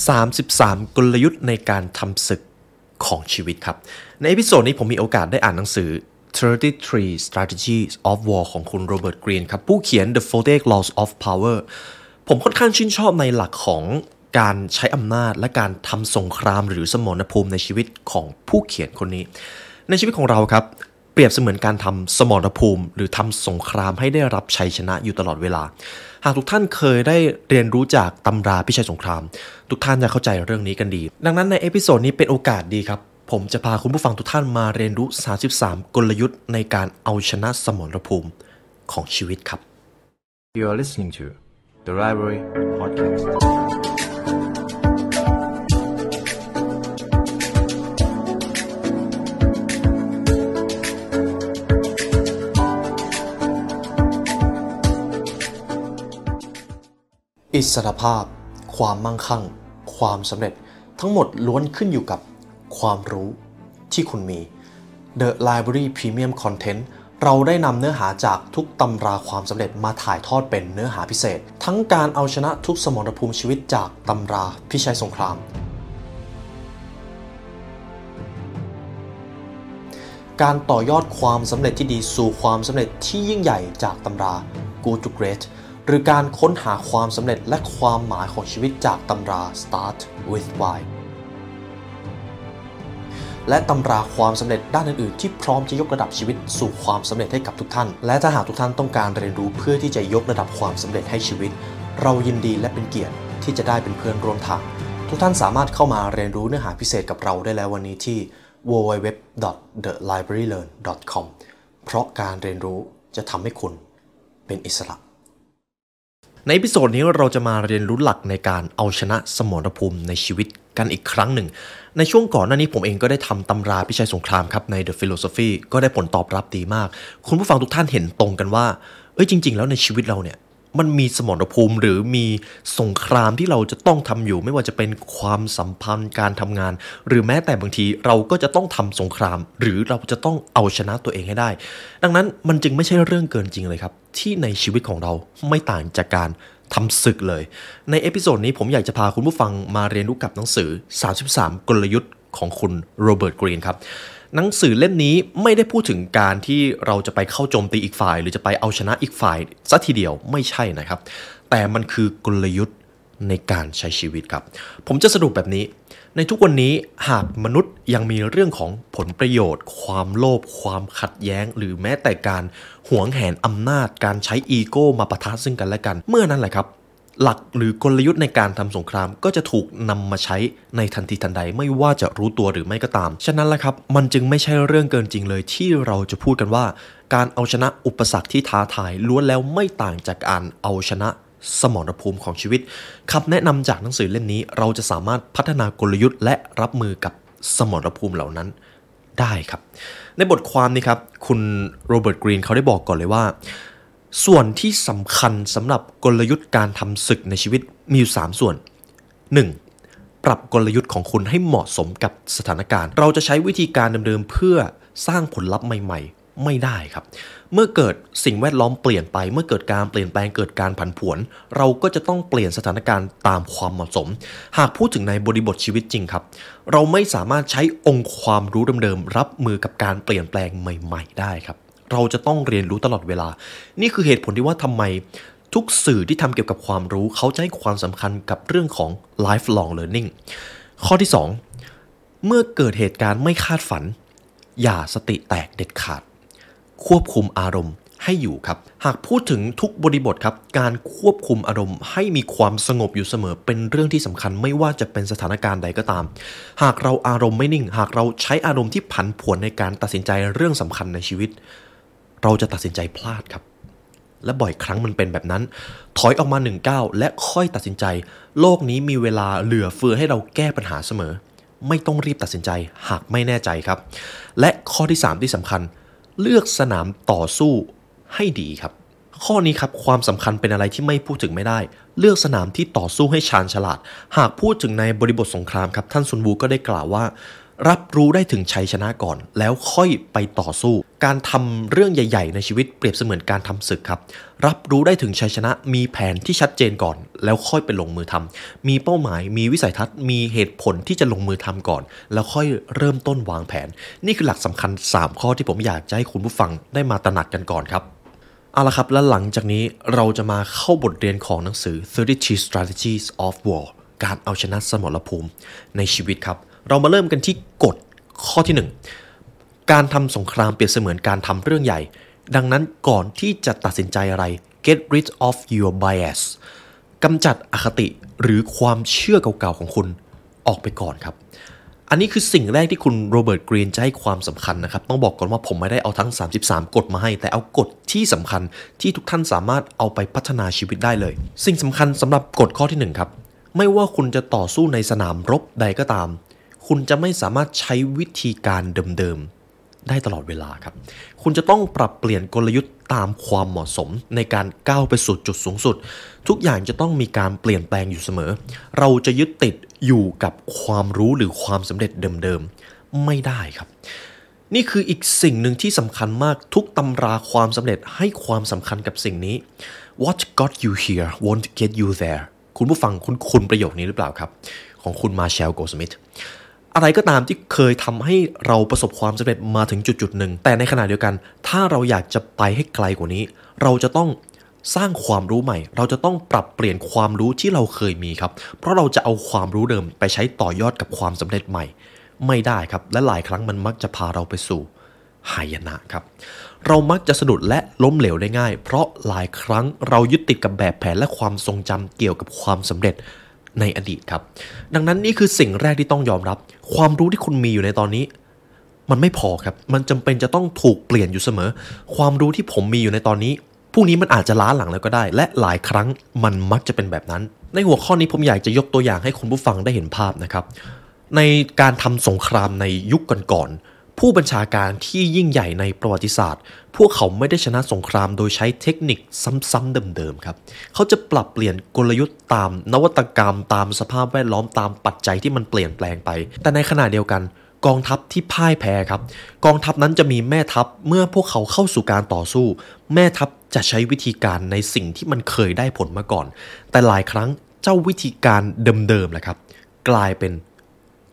33 กลยุทธ์ในการทำศึกของชีวิตครับ ใน episode นี้ผมมีโอกาสได้อ่านหนังสือ 33 Strategies of War ของคุณโรเบิร์ตกรีนครับ ผู้เขียน The 48 Laws of Power ผมค่อนข้างชื่นชอบในหลักของการใช้อำนาจและการทำสงครามหรือสมรภูมิในชีวิตของผู้เขียนคนนี้ ในชีวิตของเราครับเปรียบเสมือนการทำสมรภูมิ หรือทำสงครามให้ได้รับชัยชนะอยู่ตลอดเวลา หากทุกท่านเคยได้เรียนรู้จากตำราพิชัยสงคราม ทุกท่านจะเข้าใจเรื่องนี้กันดี ดังนั้นใน episode นี้เป็นโอกาสดีครับ ผมจะพาคุณผู้ฟังทุกท่านมาเรียนรู้ 33 กลยุทธ์ในการเอาชนะสมรภูมิของชีวิตครับ You are listening to the Library Podcast. อิสรภาพ ความมั่งคั่ง ความสำเร็จทั้งหมดล้วนขึ้นอยู่กับความรู้ที่คุณมี The Library Premium Content เราได้นำเนื้อหาจากทุกตำราความสำเร็จมาถ่ายทอดเป็นเนื้อหาพิเศษ ทั้งการเอาชนะทุกสมรภูมิชีวิตจากตำราพิชัยสงคราม การต่อยอดความสำเร็จที่ดีสู่ความสำเร็จที่ยิ่งใหญ่จากตำรา Good to Great หรือการค้นหาความสำเร็จและความหมายของชีวิตจากตำรา Start with Why และตำราความสำเร็จด้านอื่นๆ ที่พร้อมจะยกระดับชีวิตสู่ความสำเร็จให้กับทุกท่าน และถ้าหากทุกท่านต้องการเรียนรู้เพื่อที่จะยกระดับความสำเร็จให้ชีวิต เรายินดีและเป็นเกียรติที่จะได้เป็นเพื่อนร่วมทาง ทุกท่านสามารถเข้ามาเรียนรู้เนื้อหาพิเศษกับเราได้แล้ววันนี้ที่ www.thelibrarylearn.com เพราะการเรียนรู้จะทำให้คุณเป็นอิสระ ใน episode นี้เราจะมาเรียนรู้หลักในการเอาชนะสมรภูมิในชีวิตกันอีกครั้งหนึ่ง ในช่วงก่อนหน้านี้ผมเองก็ได้ทำตำราพิชัยสงครามครับใน The Philosophy ก็ได้ผลตอบรับดีมาก คุณผู้ฟังทุกท่านเห็นตรงกันว่า เอ้ยจริง ๆ แล้วในชีวิตเราเนี่ย มันมีสมรภูมิหรือมีสงครามที่เราจะต้องทำอยู่ ไม่ว่าจะเป็นความสัมพันธ์การทำงาน หรือแม้แต่บางทีเราก็จะต้องทำสงคราม หรือเราจะต้องเอาชนะตัวเองให้ได้ ดังนั้นมันจึงไม่ใช่เรื่องเกินจริงเลยครับ ที่ในชีวิตของเราไม่ต่างจากการทำศึกเลย ใน episode นี้ผมอยากจะพาคุณผู้ฟังมาเรียนรู้กับหนังสือ 33 กลยุทธ์ของคุณโรเบิร์ตกรีนครับ หนังสือเล่มนี้ไม่ได้พูดถึงการที่เราจะไปเข้าโจมตีอีกฝ่าย หรือจะไปเอาชนะอีกฝ่ายซะทีเดียวไม่ใช่นะครับ แต่มันคือกลยุทธ์ในการใช้ชีวิตครับ ผมจะสรุปแบบนี้ ในทุกวันนี้หากมนุษย์ยังมีเรื่องของผลประโยชน์ ความโลภความขัดแย้ง หรือแม้แต่การหวงแหนอำนาจ การใช้อีโก้มาปะทะซึ่งกันและกัน เมื่อนั้นแหละครับ หลักหรือกลยุทธ์ในการทำสงครามก็จะถูกนำมาใช้ในทันทีทันใดไม่ว่าจะรู้ตัวหรือไม่ก็ตาม ฉะนั้นแหละครับ มันจึงไม่ใช่เรื่องเกินจริงเลย ที่เราจะพูดกันว่า การเอาชนะอุปสรรคที่ท้าทายล้วนแล้วไม่ต่างจากการเอาชนะสมรภูมิของชีวิตคำแนะนำจากหนังสือเล่มนี้ เราจะสามารถพัฒนากลยุทธ์และรับมือกับสมรภูมิเหล่านั้นได้ครับ ในบทความนี้ครับ คุณโรเบิร์ตกรีนเขาได้บอกก่อนเลยว่า ส่วนที่สำคัญสำหรับกลยุทธ์การทำศึกในชีวิตมีอยู่ 3 ส่วน 1. ปรับกลยุทธ์ของคุณให้เหมาะสมกับสถานการณ์ เราจะใช้วิธีการเดิมๆเพื่อสร้างผลลัพธ์ใหม่ ๆ ไม่ได้ครับ เมื่อเกิดสิ่งแวดล้อมเปลี่ยนไป เมื่อเกิดการเปลี่ยนแปลงเกิดการผันผวน เราก็จะต้องเปลี่ยนสถานการณ์ตามความเหมาะสม หากพูดถึงในบริบทชีวิตจริงครับ เราไม่สามารถใช้องค์ความรู้เดิมๆรับมือกับการเปลี่ยนแปลงใหม่ ๆ ได้ครับ เราจะต้องเรียนรู้ตลอดเวลา นี่คือเหตุผลที่ว่าทำไมทุกสื่อที่ทำเกี่ยวกับความรู้ เขาจะให้ความสำคัญกับเรื่องของ lifelong learning ข้อที่ 2 เมื่อเกิดเหตุการณ์ไม่คาดฝัน อย่าสติแตกเด็ดขาด ควบคุมอารมณ์ให้อยู่ครับ หากพูดถึงทุกบริบทครับ การควบคุมอารมณ์ ให้มีความสงบอยู่เสมอ เป็นเรื่องที่สำคัญไม่ว่าจะเป็นสถานการณ์ใดก็ตาม หากเราอารมณ์ไม่นิ่ง หากเราใช้อารมณ์ที่ผันผวนในการตัดสินใจเรื่องสำคัญในชีวิต เราจะตัดสินใจพลาดครับ และบ่อยครั้งมันเป็นแบบนั้น ถอยออกมาหนึ่งก้าวและค่อยตัดสินใจ โลกนี้มีเวลาเหลือเฟือให้เราแก้ปัญหาเสมอ ไม่ต้องรีบตัดสินใจหากไม่แน่ใจครับ และข้อที่ 3 ที่สำคัญ เลือกสนามต่อสู้ให้ดีครับ ข้อนี้ครับความสำคัญเป็นอะไรที่ไม่พูดถึงไม่ได้ เลือกสนามที่ต่อสู้ให้ชาญฉลาด หากพูดถึงในบริบทสงครามครับท่านซุนวูก็ได้กล่าวว่า รับรู้ได้ถึงชัยชนะก่อน แล้วค่อยไปต่อสู้ การทำเรื่องใหญ่ ๆ ในชีวิตเปรียบเสมือนการทำศึกครับ รับรู้ได้ถึงชัยชนะ มีแผนที่ชัดเจนก่อน แล้วค่อยไปลงมือทำมีเป้าหมาย มีวิสัยทัศน์ มีเหตุผลที่จะลงมือทำก่อน แล้วค่อยเริ่มต้นวางแผน นี่คือหลักสำคัญ 3 ข้อที่ผมอยากจะให้คุณผู้ฟังได้มาตระหนักกันก่อนครับเอาละครับ และหลังจากนี้เราจะมาเข้าบทเรียนของหนังสือ33 Strategies of War การเอาชนะสมรภูมิในชีวิตครับ เรามาเริ่มกันที่กฎข้อที่ 1 การทำสงครามเปรียบเสมือนการทำเรื่องใหญ่ ดังนั้นก่อนที่จะตัดสินใจอะไร get rid of your bias กำจัดอคติหรือความเชื่อเก่าๆของคุณออกไปก่อนครับ อันนี้คือสิ่งแรกที่คุณโรเบิร์ตกรีนจะให้ความสำคัญนะครับ ต้องบอกก่อนว่าผมไม่ได้เอาทั้ง 33 กฎมาให้ แต่เอากฎที่สำคัญที่ทุกท่านสามารถเอาไปพัฒนาชีวิตได้เลย สิ่งสำคัญสำหรับกฎข้อที่1ครับ ไม่ว่าคุณจะต่อสู้ในสนามรบใดก็ตาม คุณจะไม่สามารถใช้วิธีการเดิมๆ ได้ตลอดเวลาครับ คุณจะต้องปรับเปลี่ยนกลยุทธ์ตามความเหมาะสมในการก้าวไปสู่จุดสูงสุด ทุกอย่างจะต้องมีการเปลี่ยนแปลงอยู่เสมอ เราจะยึดติดอยู่กับความรู้หรือความสำเร็จเดิมๆ ไม่ได้ครับ นี่คืออีกสิ่งหนึ่งที่สำคัญมากทุกตำราความสำเร็จให้ความสำคัญกับสิ่งนี้ What got you here won't get you there คุณผู้ฟังคุณคุณประโยคนี้หรือเปล่าครับ ของคุณมาเชลโกสมิธ อะไรก็ตามที่เคยทำให้เราประสบความสำเร็จมาถึงจุดจุดหนึ่ง แต่ในขณะเดียวกัน ถ้าเราอยากจะไปให้ไกลกว่านี้ เราจะต้องสร้างความรู้ใหม่ เราจะต้องปรับเปลี่ยนความรู้ที่เราเคยมีครับ เพราะเราจะเอาความรู้เดิมไปใช้ต่อยอดกับความสำเร็จใหม่ ไม่ได้ครับ และหลายครั้งมันมักจะพาเราไปสู่หายนะครับ เรามักจะสะดุดและล้มเหลวได้ง่าย เพราะหลายครั้งเรายึดติดกับแบบแผนและความทรงจำเกี่ยวกับความสำเร็จ ในอดีตครับ ดังนั้นนี่คือสิ่งแรกที่ต้องยอมรับ ความรู้ที่คุณมีอยู่ในตอนนี้ มันไม่พอครับ มันจำเป็นจะต้องถูกเปลี่ยนอยู่เสมอ ความรู้ที่ผมมีอยู่ในตอนนี้พรุ่งนี้มันอาจจะล้าหลังแล้วก็ได้ และหลายครั้งมันมักจะเป็นแบบนั้น ในหัวข้อนี้ผมอยากจะยกตัวอย่างให้คุณผู้ฟังได้เห็นภาพนะครับ ในการทำสงครามในยุคก่อนๆ ผู้บัญชาการที่ยิ่งใหญ่ในประวัติศาสตร์ พวกเขาไม่ได้ชนะสงครามโดยใช้เทคนิคซ้ำๆเดิมๆครับ เขาจะปรับเปลี่ยนกลยุทธ์ตามนวัตกรรม ตามสภาพแวดล้อมตามปัจจัยที่มันเปลี่ยนแปลงไป แต่ในขณะเดียวกันกองทัพที่พ่ายแพ้ครับ กองทัพนั้นจะมีแม่ทัพเมื่อพวกเขาเข้าสู่การต่อสู้ แม่ทัพจะใช้วิธีการในสิ่งที่มันเคยได้ผลมาก่อน แต่หลายครั้งเจ้าวิธีการเดิมๆแหละครับ กลายเป็น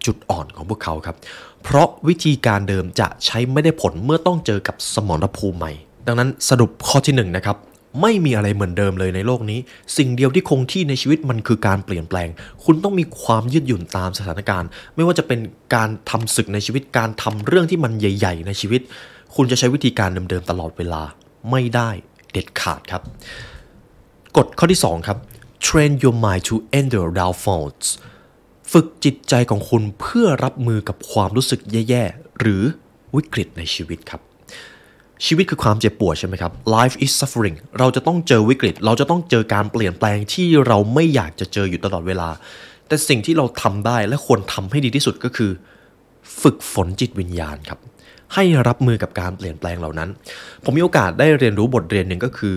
จุดอ่อนของพวกเขาครับ เพราะวิธีการเดิมจะใช้ไม่ได้ผลเมื่อต้องเจอกับสมรภูมิใหม่ ดังนั้นสรุปข้อที่1นนะครับไม่มีอะไรเหมือนเดิมเลยในโลกนี้ สิ่งเดียวที่คงที่ในชีวิตมันคือการเปลี่ยนแปลง คุณต้องมีความยืดหยุ่นตามสถานการณ์ ไม่ว่าจะเป็นการทำศึกในชีวิตการทำเรื่องที่มันใหญ่ ๆ ในชีวิต คุณจะใช้วิธีการเดิมๆตลอดเวลาไม่ได้เด็ดขาดครับกฎข้อที่ 2 ครับ train your mind to endure downfalls ฝึกจิตใจของคุณเพื่อรับมือกับความรู้สึกแย่ๆ หรือวิกฤตในชีวิตครับ ชีวิตคือความเจ็บปวดใช่ไหมครับ life is suffering เราจะต้องเจอวิกฤต เราจะต้องเจอการเปลี่ยนแปลงที่เราไม่อยากจะเจออยู่ตลอดเวลา แต่สิ่งที่เราทำได้และควรทำให้ดีที่สุดก็คือ ฝึกฝนจิตวิญญาณครับ ให้รับมือกับการเปลี่ยนแปลงเหล่านั้น ผมมีโอกาสได้เรียนรู้บทเรียนหนึ่งก็คือ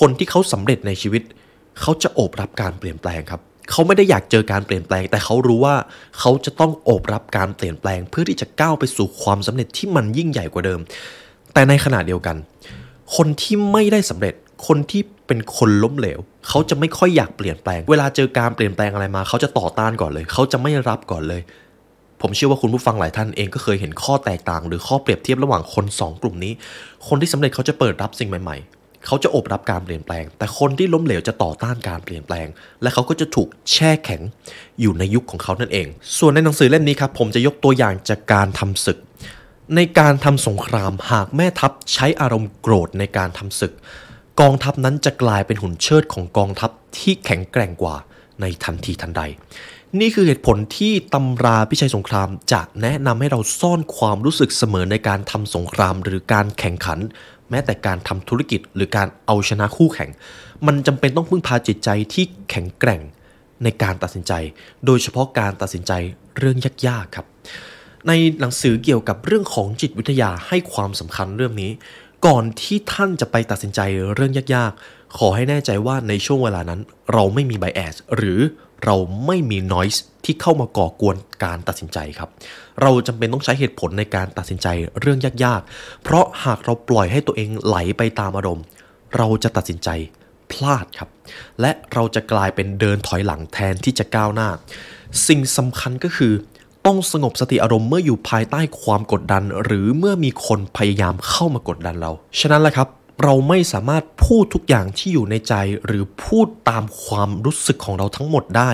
คนที่เขาสำเร็จในชีวิต เขาจะโอบรับการเปลี่ยนแปลงครับ เขาไม่ได้อยากเจอการเปลี่ยนแปลง แต่เขารู้ว่าเขาจะต้องโอบรับการเปลี่ยนแปลง เพื่อที่จะก้าวไปสู่ความสำเร็จที่มันยิ่งใหญ่กว่าเดิม แต่ในขณะเดียวกัน คนที่ไม่ได้สำเร็จ คนที่เป็นคนล้มเหลว เขาจะไม่ค่อยอยากเปลี่ยนแปลง เวลาเจอการเปลี่ยนแปลงอะไรมา เขาจะต่อต้านก่อนเลย เขาจะไม่รับก่อนเลย ผมเชื่อว่าคุณผู้ฟังหลายท่านเองก็เคยเห็นข้อแตกต่าง หรือข้อเปรียบเทียบระหว่างคน 2 กลุ่มนี้ คนที่สำเร็จเขาจะเปิดรับสิ่งใหม่ๆ เขาจะอบรับการเปลี่ยนแปลง แต่คนที่ล้มเหลวจะต่อต้านการเปลี่ยนแปลง และเขาก็จะถูกแช่แข็งอยู่ในยุคของเขานั่นเอง ส่วนในหนังสือเล่มนี้ครับผมจะยกตัวอย่างจากการทำศึก ในการทำสงครามหากแม่ทัพใช้อารมณ์โกรธในการทำศึก กองทัพนั้นจะกลายเป็นหุ่นเชิดของกองทัพที่แข็งแกร่งกว่าในทันทีทันใด นี่คือเหตุผลที่ตำราพิชัยสงครามจะแนะนำให้เราซ่อนความรู้สึกเสมอในการทำสงครามหรือการแข่งขัน แม้แต่การทำธุรกิจหรือการเอาชนะคู่แข่ง มันจำเป็นต้องพึ่งพาจิตใจที่แข็งแกร่งในการตัดสินใจ โดยเฉพาะการตัดสินใจเรื่องยากๆครับ ในหนังสือเกี่ยวกับเรื่องของจิตวิทยาให้ความสำคัญเรื่องนี้ ก่อนที่ท่านจะไปตัดสินใจเรื่องยากๆ ขอให้แน่ใจว่าในช่วงเวลานั้น เราไม่มีไบแอสหรือ เราไม่มี noise ที่เข้ามาก่อกวนการตัดสินใจครับ เราจำเป็นต้องใช้เหตุผลในการตัดสินใจเรื่องยากๆ เพราะหากเราปล่อยให้ตัวเองไหลไปตามอารมณ์ เราจะตัดสินใจพลาดครับ และเราจะกลายเป็นเดินถอยหลังแทนที่จะก้าวหน้า สิ่งสำคัญก็คือ ต้องสงบสติอารมณ์เมื่ออยู่ภายใต้ความกดดัน หรือเมื่อมีคนพยายามเข้ามากดดันเรา ฉะนั้นแหละครับ เราไม่สามารถพูดทุกอย่างที่อยู่ในใจ หรือพูดตามความรู้สึกของเราทั้งหมดได้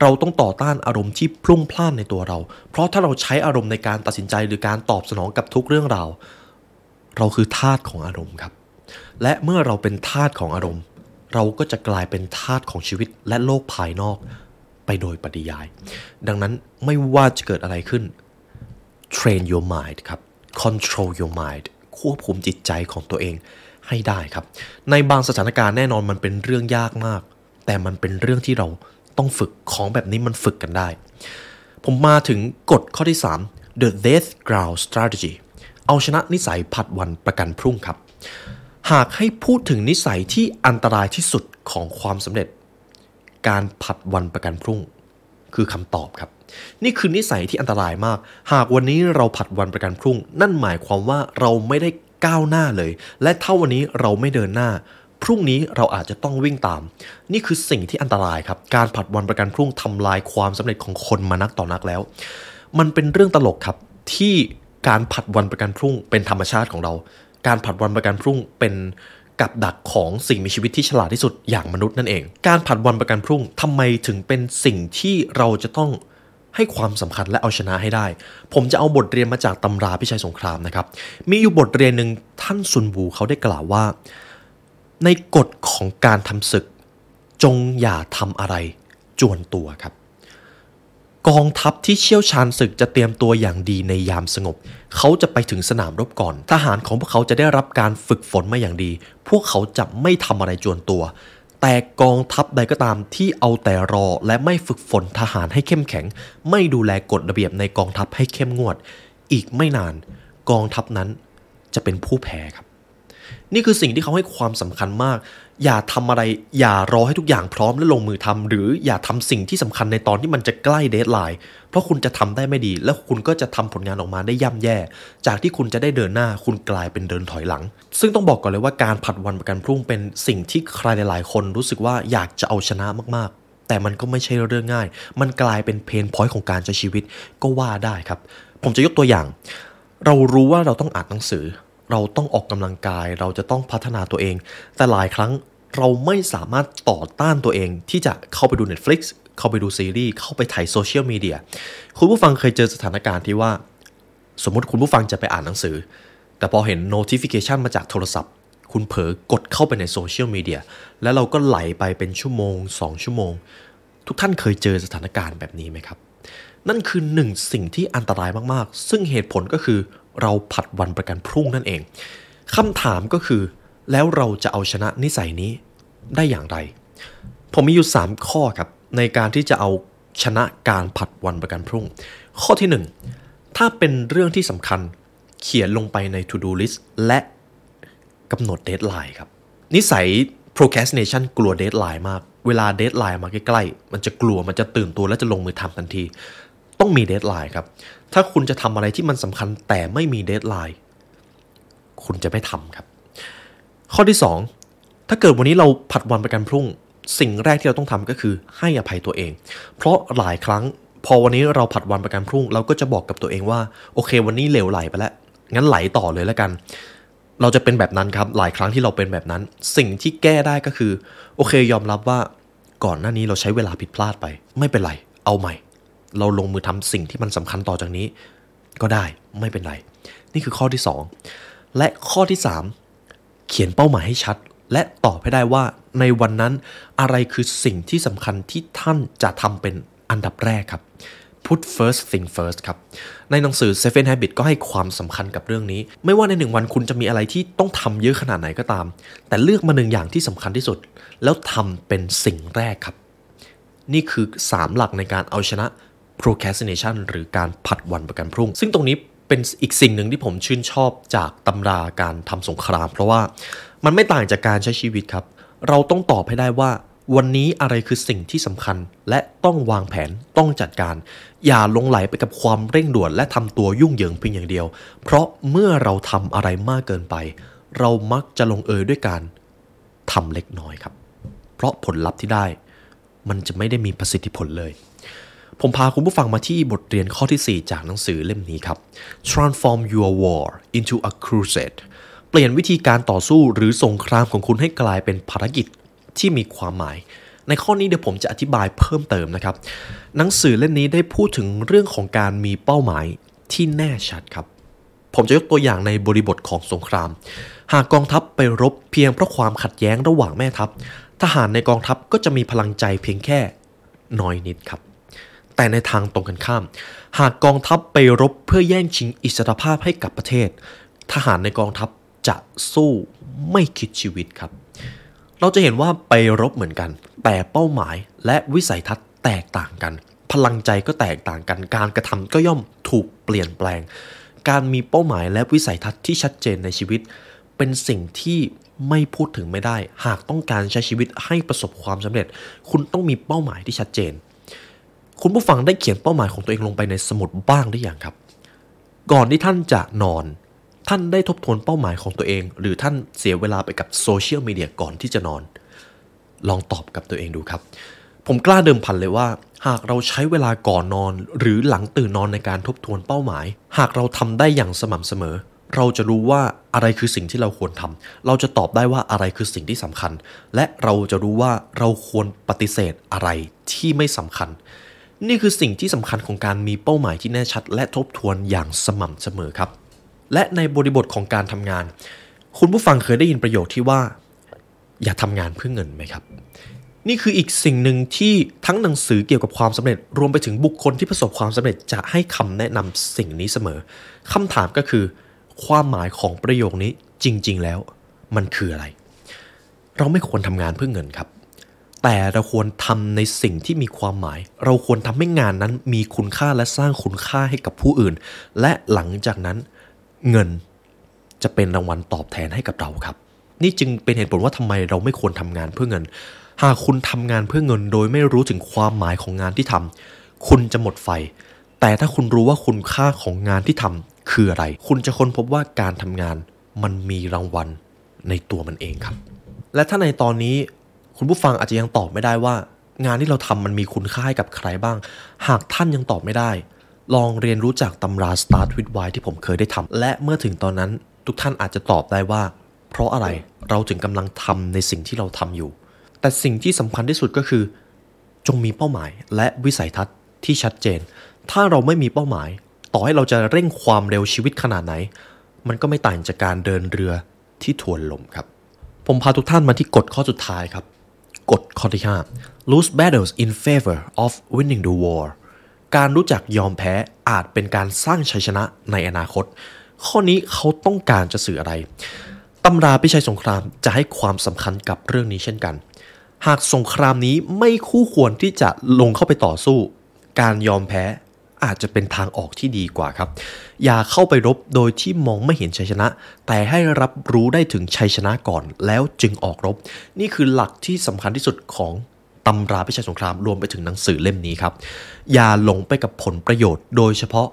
เราต้องต่อต้านอารมณ์ที่พลุ่งพล่านในตัวเรา เพราะถ้าเราใช้อารมณ์ในการตัดสินใจหรือการตอบสนองกับทุกเรื่องราวเราคือทาสของอารมณ์ครับ และเมื่อเราเป็นทาสของอารมณ์ เราก็จะกลายเป็นทาสของชีวิตและโลกภายนอกไปโดยปริยาย ดังนั้นไม่ว่าจะเกิดอะไรขึ้น train your mind ครับ control your mind ควบคุมจิตใจของตัวเอง ให้ได้ครับ ในบางสถานการณ์แน่นอนมันเป็นเรื่องยากมาก แต่มันเป็นเรื่องที่เราต้องฝึกของแบบนี้มันฝึกกันได้ ผมมาถึงกฎข้อที่ 3 the death ground strategy เอาชนะนิสัยผัดวันประกันพรุ่งครับ หากให้พูดถึงนิสัยที่อันตรายที่สุดของความสำเร็จ การผัดวันประกันพรุ่ง คือคำตอบครับ นี่คือนิสัยที่อันตรายมาก หากวันนี้เราผัดวันประกันพรุ่ง นั่นหมายความว่าเราไม่ได้ ก้าวหน้าเลย และถ้าวันนี้เราไม่เดินหน้า พรุ่งนี้เราอาจจะต้องวิ่งตาม นี่คือสิ่งที่อันตรายครับ การผัดวันประกันพรุ่งทำลายความสำเร็จของคนมานักต่อนักแล้ว มันเป็นเรื่องตลกครับที่การผัดวันประกันพรุ่งเป็นธรรมชาติของเรา การผัดวันประกันพรุ่งเป็นกับดักของสิ่งมีชีวิตที่ฉลาดที่สุดอย่างมนุษย์นั่นเอง การผัดวันประกันพรุ่งทำไมถึงเป็นสิ่งที่เราจะต้อง ให้ความสำคัญและเอาชนะให้ได้ ผมจะเอาบทเรียนมาจากตำราพิชัยสงครามนะครับ มีอยู่บทเรียนหนึ่งท่านซุนวูเขาได้กล่าวว่า ในกฎของการทำศึก จงอย่าทำอะไร จวนตัวครับ กองทัพที่เชี่ยวชาญศึกจะเตรียมตัวอย่างดีในยามสงบ เขาจะไปถึงสนามรบก่อน ทหารของพวกเขาจะได้รับการฝึกฝนมาอย่างดี พวกเขาจะไม่ทำอะไรจวนตัว แต่กองทัพใดก็ตามที่เอาแต่รอและไม่ฝึกฝนทหารให้เข้มแข็ง ไม่ดูแลกฎระเบียบในกองทัพให้เข้มงวด อีกไม่นานกองทัพนั้นจะเป็นผู้แพ้ครับ นี่คือสิ่งที่เขาให้ความสำคัญมาก อย่าทำอะไร อย่ารอให้ทุกอย่างพร้อมและลงมือทำหรืออย่าทำสิ่งที่สำคัญในตอนที่มันจะใกล้ deadline เพราะคุณจะทำได้ไม่ดี แล้วคุณก็จะทำผลงานออกมาได้ย่ำแย่ จากที่คุณจะได้เดินหน้าคุณกลายเป็นเดินถอยหลัง ซึ่งต้องบอกก่อนเลยว่าการผัดวันประกันพรุ่งเป็นสิ่งที่ใครหลายๆ คนรู้สึกว่าอยากจะเอาชนะมากๆ แต่มันก็ไม่ใช่เรื่องง่าย มันกลายเป็น pain point ของการใช้ชีวิตก็ว่าได้ครับ ผมจะยกตัวอย่าง เรารู้ว่าเราต้องอ่านหนังสือเราต้องออกกำลังกายเราจะต้องพัฒนาตัวเอง แต่หลายครั้ง เราไม่สามารถต่อต้านตัวเองที่จะเข้าไปดู Netflix เข้าไปดูซีรีส์เข้าไปถ่ายโซเชียลมีเดียคุณผู้ฟังเคยเจอสถานการณ์ที่ว่า สมมติคุณผู้ฟังจะไปอ่านหนังสือ แต่พอเห็น notification มาจากโทรศัพท์ คุณเผลอกดเข้าไปในโซเชียลมีเดียแล้วเราก็ไหลไปเป็นชั่วโมง 2 ชั่วโมง ทุกท่านเคยเจอสถานการณ์แบบนี้ไหมครับ นั่นคือหนึ่งสิ่งที่อันตรายมากๆ ซึ่งเหตุผลก็คือเราผัดวันประกันพรุ่งนั่นเองคำถามก็คือ แล้วเราจะเอาชนะนิสัยนี้ได้อย่างไร ผมมีอยู่ 3 ข้อครับ ในการที่จะเอาชนะการผัดวันประกันพรุ่ง ข้อที่ 1 ถ้าเป็นเรื่องที่สำคัญเขียนลงไปใน to do list และกำหนด deadline ครับ นิสัย procrastination กลัว deadline มาก เวลา deadline มาใกล้ๆ มันจะกลัวมันจะตื่นตัวและจะลงมือทำทันที ต้องมี deadline ครับ ถ้าคุณจะทำอะไรที่มันสำคัญแต่ไม่มี deadline คุณจะไม่ทำครับ ข้อที่ 2 ถ้าเกิดวันนี้เราผัดวันประกันพรุ่ง สิ่งแรกที่เราต้องทำก็คือให้อภัยตัวเอง เพราะหลายครั้ง พอวันนี้เราผัดวันประกันพรุ่ง เราก็จะบอกกับตัวเองว่า โอเค วันนี้เหลวไหลไปแล้ว งั้นไหลต่อเลยแล้วกัน เราจะเป็นแบบนั้นครับ หลายครั้งที่เราเป็นแบบนั้น สิ่งที่แก้ได้ก็คือ โอเคยอมรับว่าก่อนหน้านี้เราใช้เวลาผิดพลาดไป ไม่เป็นไร เอาใหม่ เราลงมือทำสิ่งที่มันสำคัญต่อจากนี้ ก็ได้ไม่เป็นไร นี่คือข้อที่ 2 และข้อที่ 3 เขียนเป้าหมายให้ชัด และตอบให้ได้ว่าในวันนั้นอะไรคือสิ่งที่สำคัญที่ท่านจะทำเป็นอันดับแรกครับ put first thing first ครับ ในหนังสือ Seven Habits ก็ให้ความสำคัญกับเรื่องนี้ ไม่ว่าในหนึ่งวันคุณจะมีอะไรที่ต้องทำเยอะขนาดไหนก็ตาม แต่เลือกมาหนึ่งอย่างที่สำคัญที่สุด แล้วทำเป็นสิ่งแรกครับ นี่คือ 3 หลักในการเอาชนะ procrastination หรือการผัดวันประกันพรุ่ง ซึ่งตรงนี้ เป็นอีกสิ่งหนึ่งที่ผมชื่นชอบจากตำราการทำสงคราม เพราะว่ามันไม่ต่างจากการใช้ชีวิตครับ เราต้องตอบให้ได้ว่าวันนี้อะไรคือสิ่งที่สำคัญ และต้องวางแผนต้องจัดการ อย่าลงไหลไปกับความเร่งด่วน และทำตัวยุ่งเหยิงเพียงอย่างเดียว เพราะเมื่อเราทำอะไรมากเกินไป เรามักจะลงเอยด้วยการทำเล็กน้อยครับ เพราะผลลัพธ์ที่ได้ มันจะไม่ได้มีประสิทธิผลเลย ผมพาคุณผู้ฟังมาที่บทเรียนข้อที่ 4 จากหนังสือเล่มนี้ครับ Transform Your War into a Crusade เปลี่ยนวิธีการต่อสู้หรือสงครามของคุณให้กลายเป็นภารกิจที่มีความหมาย ในข้อนี้เดี๋ยวผมจะอธิบายเพิ่มเติมนะครับ หนังสือเล่มนี้ได้พูดถึงเรื่องของการมีเป้าหมายที่แน่ชัดครับ ผมจะยกตัวอย่างในบริบทของสงคราม หากกองทัพไปรบเพียงเพราะความขัดแย้งระหว่างแม่ทัพ ทหารในกองทัพก็จะมีพลังใจเพียงแค่น้อยนิดครับ แต่ในทางตรงกันข้าม หากกองทัพไปรบเพื่อแย่งชิงอิสรภาพให้กับประเทศ ทหารในกองทัพจะสู้ไม่คิดชีวิตครับ เราจะเห็นว่าไปรบเหมือนกัน แต่เป้าหมายและวิสัยทัศน์แตกต่างกัน พลังใจก็แตกต่างกัน การกระทำก็ย่อมถูกเปลี่ยนแปลง การมีเป้าหมายและวิสัยทัศน์ที่ชัดเจนในชีวิต เป็นสิ่งที่ไม่พูดถึงไม่ได้ หากต้องการใช้ชีวิตให้ประสบความสำเร็จ คุณต้องมีเป้าหมายที่ชัดเจน คุณผู้ฟังได้เขียนเป้าหมายของตัวเองลงไปในสมุดบ้างหรือยังครับ ก่อนที่ท่านจะนอน ท่านได้ทบทวนเป้าหมายของตัวเอง หรือท่านเสียเวลาไปกับโซเชียลมีเดียก่อนที่จะนอน ลองตอบกับตัวเองดูครับ ผมกล้าเดิมพันเลยว่า หากเราใช้เวลาก่อนนอน หรือหลังตื่นนอนในการทบทวนเป้าหมาย หากเราทำได้อย่างสม่ำเสมอ เราจะรู้ว่าอะไรคือสิ่งที่เราควรทำเราจะตอบได้ว่าอะไรคือสิ่งที่สำคัญ และเราจะรู้ว่าเราควรปฏิเสธอะไรที่ไม่สำคัญ นี่คือสิ่งที่สำคัญของการมีเป้าหมายที่แน่ชัด และทบทวนอย่างสม่ำเสมอครับ และในบริบทของการทำงาน คุณผู้ฟังเคยได้ยินประโยคที่ว่า อย่าทำงานเพื่อเงินไหมครับ นี่คืออีกสิ่งหนึ่งที่ทั้งหนังสือเกี่ยวกับความสำเร็จ รวมไปถึงบุคคลที่ประสบความสำเร็จจะให้คำแนะนำสิ่งนี้เสมอคำถามก็คือ ความหมายของประโยคนี้จริง ๆ แล้ว มันคืออะไร เราไม่ควรทำงานเพื่อเงินครับ แต่เราควรทำในสิ่งที่มีความหมาย เราควรทำให้งานนั้นมีคุณค่าและสร้างคุณค่าให้กับผู้อื่น และหลังจากนั้นเงินจะเป็นรางวัลตอบแทนให้กับเราครับ นี่จึงเป็นเหตุผลว่าทำไมเราไม่ควรทำงานเพื่อเงิน หากคุณทำงานเพื่อเงิน โดยไม่รู้ถึงความหมายของงานที่ทำคุณจะหมดไฟ แต่ถ้าคุณรู้ว่าคุณค่าของงานที่ทำคืออะไร คุณจะค้นพบว่าการทำงานมันมีรางวัลในตัวมันเองครับ และถ้าในตอนนี้ คุณผู้ฟังอาจจะยังตอบไม่ได้ว่า งานที่เราทำมันมีคุณค่าให้กับใครบ้าง หากท่านยังตอบไม่ได้ ลองเรียนรู้จากตำรา Start with Why ที่ผมเคยได้ทำและเมื่อถึงตอนนั้น ทุกท่านอาจจะตอบได้ว่า เพราะอะไรเราถึงกำลังทำในสิ่งที่เราทำอยู่ แต่สิ่งที่สำคัญที่สุดก็คือ จงมีเป้าหมายและวิสัยทัศน์ที่ชัดเจน ถ้าเราไม่มีเป้าหมาย ต่อให้เราจะเร่งความเร็วชีวิตขนาดไหน มันก็ไม่ต่างจากการเดินเรือที่ทวนลมครับ ผมพาทุกท่านมาที่กฎข้อสุดท้ายครับ กฎข้อที่5 lose battles in favor of winning the war การรู้จักยอมแพ้อาจเป็นการสร้างชัยชนะในอนาคต ข้อนี้เขาต้องการจะสื่ออะไรตำราพิชัยสงครามจะให้ความสำคัญกับเรื่องนี้เช่นกัน หากสงครามนี้ไม่คู่ควรที่จะลงเข้าไปต่อสู้ การยอมแพ้ อาจจะเป็นทางออกที่ดีกว่าครับ อย่าเข้าไปรบโดยที่มองไม่เห็นชัยชนะ แต่ให้รับรู้ได้ถึงชัยชนะก่อน แล้วจึงออกรบ นี่คือหลักที่สำคัญที่สุดของตำราพิชัยสงครามรวมไปถึงหนังสือเล่มนี้ครับ อย่าหลงไปกับผลประโยชน์ โดยเฉพาะ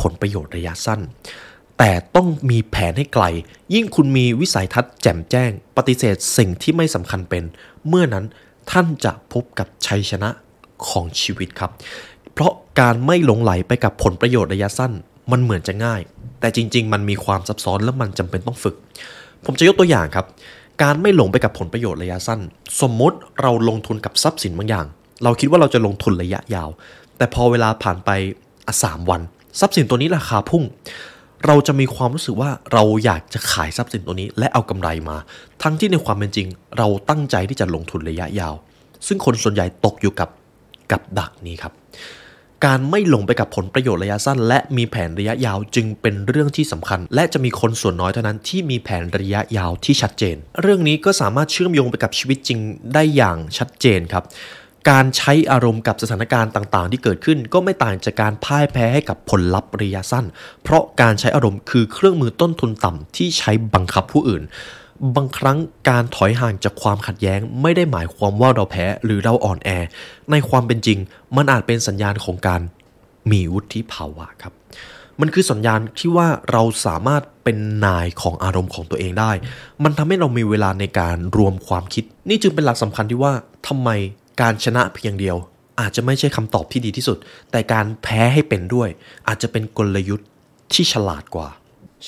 ผลประโยชน์ระยะสั้น แต่ต้องมีแผนให้ไกล ยิ่งคุณมีวิสัยทัศน์แจ่มแจ้ง ปฏิเสธสิ่งที่ไม่สำคัญเป็น เมื่อนั้นท่านจะพบกับชัยชนะของชีวิตครับ เพราะการไม่หลงไหลไปกับผลประโยชน์ระยะสั้น มันเหมือนจะง่าย แต่จริง ๆ มันมีความซับซ้อนและมันจำเป็นต้องฝึก ผมจะยกตัวอย่างครับ การไม่หลงไปกับผลประโยชน์ระยะสั้น สมมติเราลงทุนกับทรัพย์สินบางอย่าง เราคิดว่าเราจะลงทุนระยะยาว แต่พอเวลาผ่านไปสามวัน ทรัพย์สินตัวนี้ราคาพุ่ง เราจะมีความรู้สึกว่าเราอยากจะขายทรัพย์สินตัวนี้ และเอากำไรมา ทั้งที่ในความเป็นจริง เราตั้งใจที่จะลงทุนระยะยาว ซึ่งคนส่วนใหญ่ตกอยู่กับกับดักนี้ครับ การไม่หลงไปกับผลประโยชน์ระยะสั้น และมีแผนระยะยาวจึงเป็นเรื่องที่สำคัญ และจะมีคนส่วนน้อยเท่านั้นที่มีแผนระยะยาวที่ชัดเจน เรื่องนี้ก็สามารถเชื่อมโยงไปกับชีวิตจริงได้อย่างชัดเจนครับการใช้อารมณ์กับสถานการณ์ต่างๆ ที่เกิดขึ้นก็ไม่ต่างจากการพ่ายแพ้ให้กับผลลัพธ์ระยะสั้น เพราะการใช้อารมณ์คือเครื่องมือต้นทุนต่ำที่ใช้บังคับผู้อื่น บางครั้งการถอยห่างจากความขัดแย้ง ไม่ได้หมายความว่าเราแพ้หรือเราอ่อนแอ ในความเป็นจริง มันอาจเป็นสัญญาณของการมีวุฒิภาวะครับ มันคือสัญญาณที่ว่าเราสามารถเป็นนายของอารมณ์ของตัวเองได้ มันทำให้เรามีเวลาในการรวมความคิด นี่จึงเป็นหลักสำคัญที่ว่าทำไมการชนะเพียงเดียว อาจจะไม่ใช่คำตอบที่ดีที่สุด แต่การแพ้ให้เป็นด้วย อาจจะเป็นกลยุทธ์ที่ฉลาดกว่า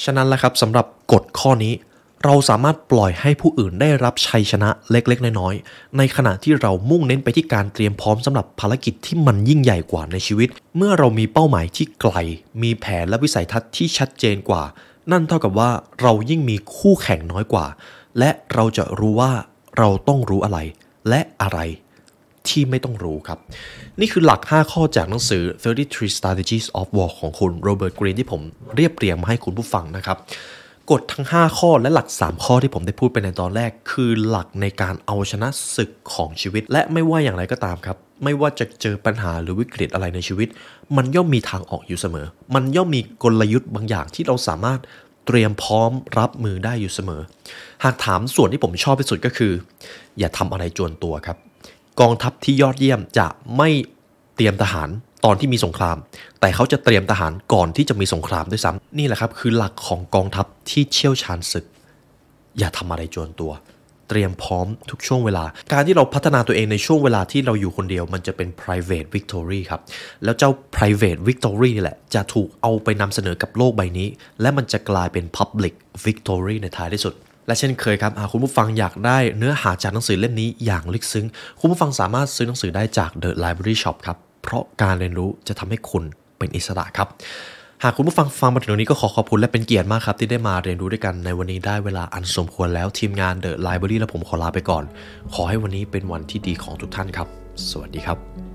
ฉะนั้นแหละครับสำหรับกฎข้อนี้ เราสามารถปล่อยให้ผู้อื่นได้รับชัยชนะเล็กๆ น้อยๆ ในขณะที่เรามุ่งเน้นไปที่การเตรียมพร้อมสำหรับภารกิจที่มันยิ่งใหญ่กว่าในชีวิต เมื่อเรามีเป้าหมายที่ไกล มีแผนและวิสัยทัศน์ที่ชัดเจนกว่า นั่นเท่ากับว่าเรายิ่งมีคู่แข่งน้อยกว่า และเราจะรู้ว่าเราต้องรู้อะไร และอะไรที่ไม่ต้องรู้ครับ นี่คือหลัก 5 ข้อจากหนังสือ 33 Strategies of War ของคุณโรเบิร์ตกรีนที่ผมเรียบเรียงมาให้คุณผู้ฟังนะครับ กฎทั้ง 5 ข้อและหลัก 3 ข้อที่ผมได้พูดไปในตอนแรก คือหลักในการเอาชนะศึกของชีวิต และไม่ว่าอย่างไรก็ตามครับ ไม่ว่าจะเจอปัญหาหรือวิกฤตอะไรในชีวิต มันย่อมมีทางออกอยู่เสมอ มันย่อมมีกลยุทธ์บางอย่างที่เราสามารถเตรียมพร้อมรับมือได้อยู่เสมอ หากถามส่วนที่ผมชอบที่สุดก็คือ อย่าทำอะไรจวนตัวครับ กองทัพที่ยอดเยี่ยมจะไม่เตรียมทหาร ตอนที่มีสงคราม แต่เขาจะเตรียมทหารก่อนที่จะมีสงครามด้วยซ้ำนี่แหละครับ คือหลักของกองทัพที่เชี่ยวชาญศึก อย่าทำอะไรจวนตัว เตรียมพร้อมทุกช่วงเวลา การที่เราพัฒนาตัวเองในช่วงเวลาที่เราอยู่คนเดียว มันจะเป็น private victory ครับ แล้วเจ้า private victory นี่แหละ จะถูกเอาไปนำเสนอกับโลกใบนี้ และมันจะกลายเป็น public victory ในท้ายที่สุดและเช่นเคยครับ หากคุณผู้ฟังอยากได้เนื้อหาจากหนังสือเล่มนี้อย่างลึกซึ้ง คุณผู้ฟังสามารถซื้อหนังสือได้จาก The Library Shop ครับ เพราะการเรียนรู้จะทำให้คุณเป็นอิสระครับ หากคุณผู้ฟังฟังมาถึงตรงนี้ก็ขอขอบคุณและเป็นเกียรติมากครับ ที่ได้มาเรียนรู้ด้วยกันในวันนี้ได้เวลาอันสมควรแล้วทีมงาน The Library และผมขอลาไปก่อน ขอให้วันนี้เป็นวันที่ดีของทุกท่านครับ สวัสดีครับ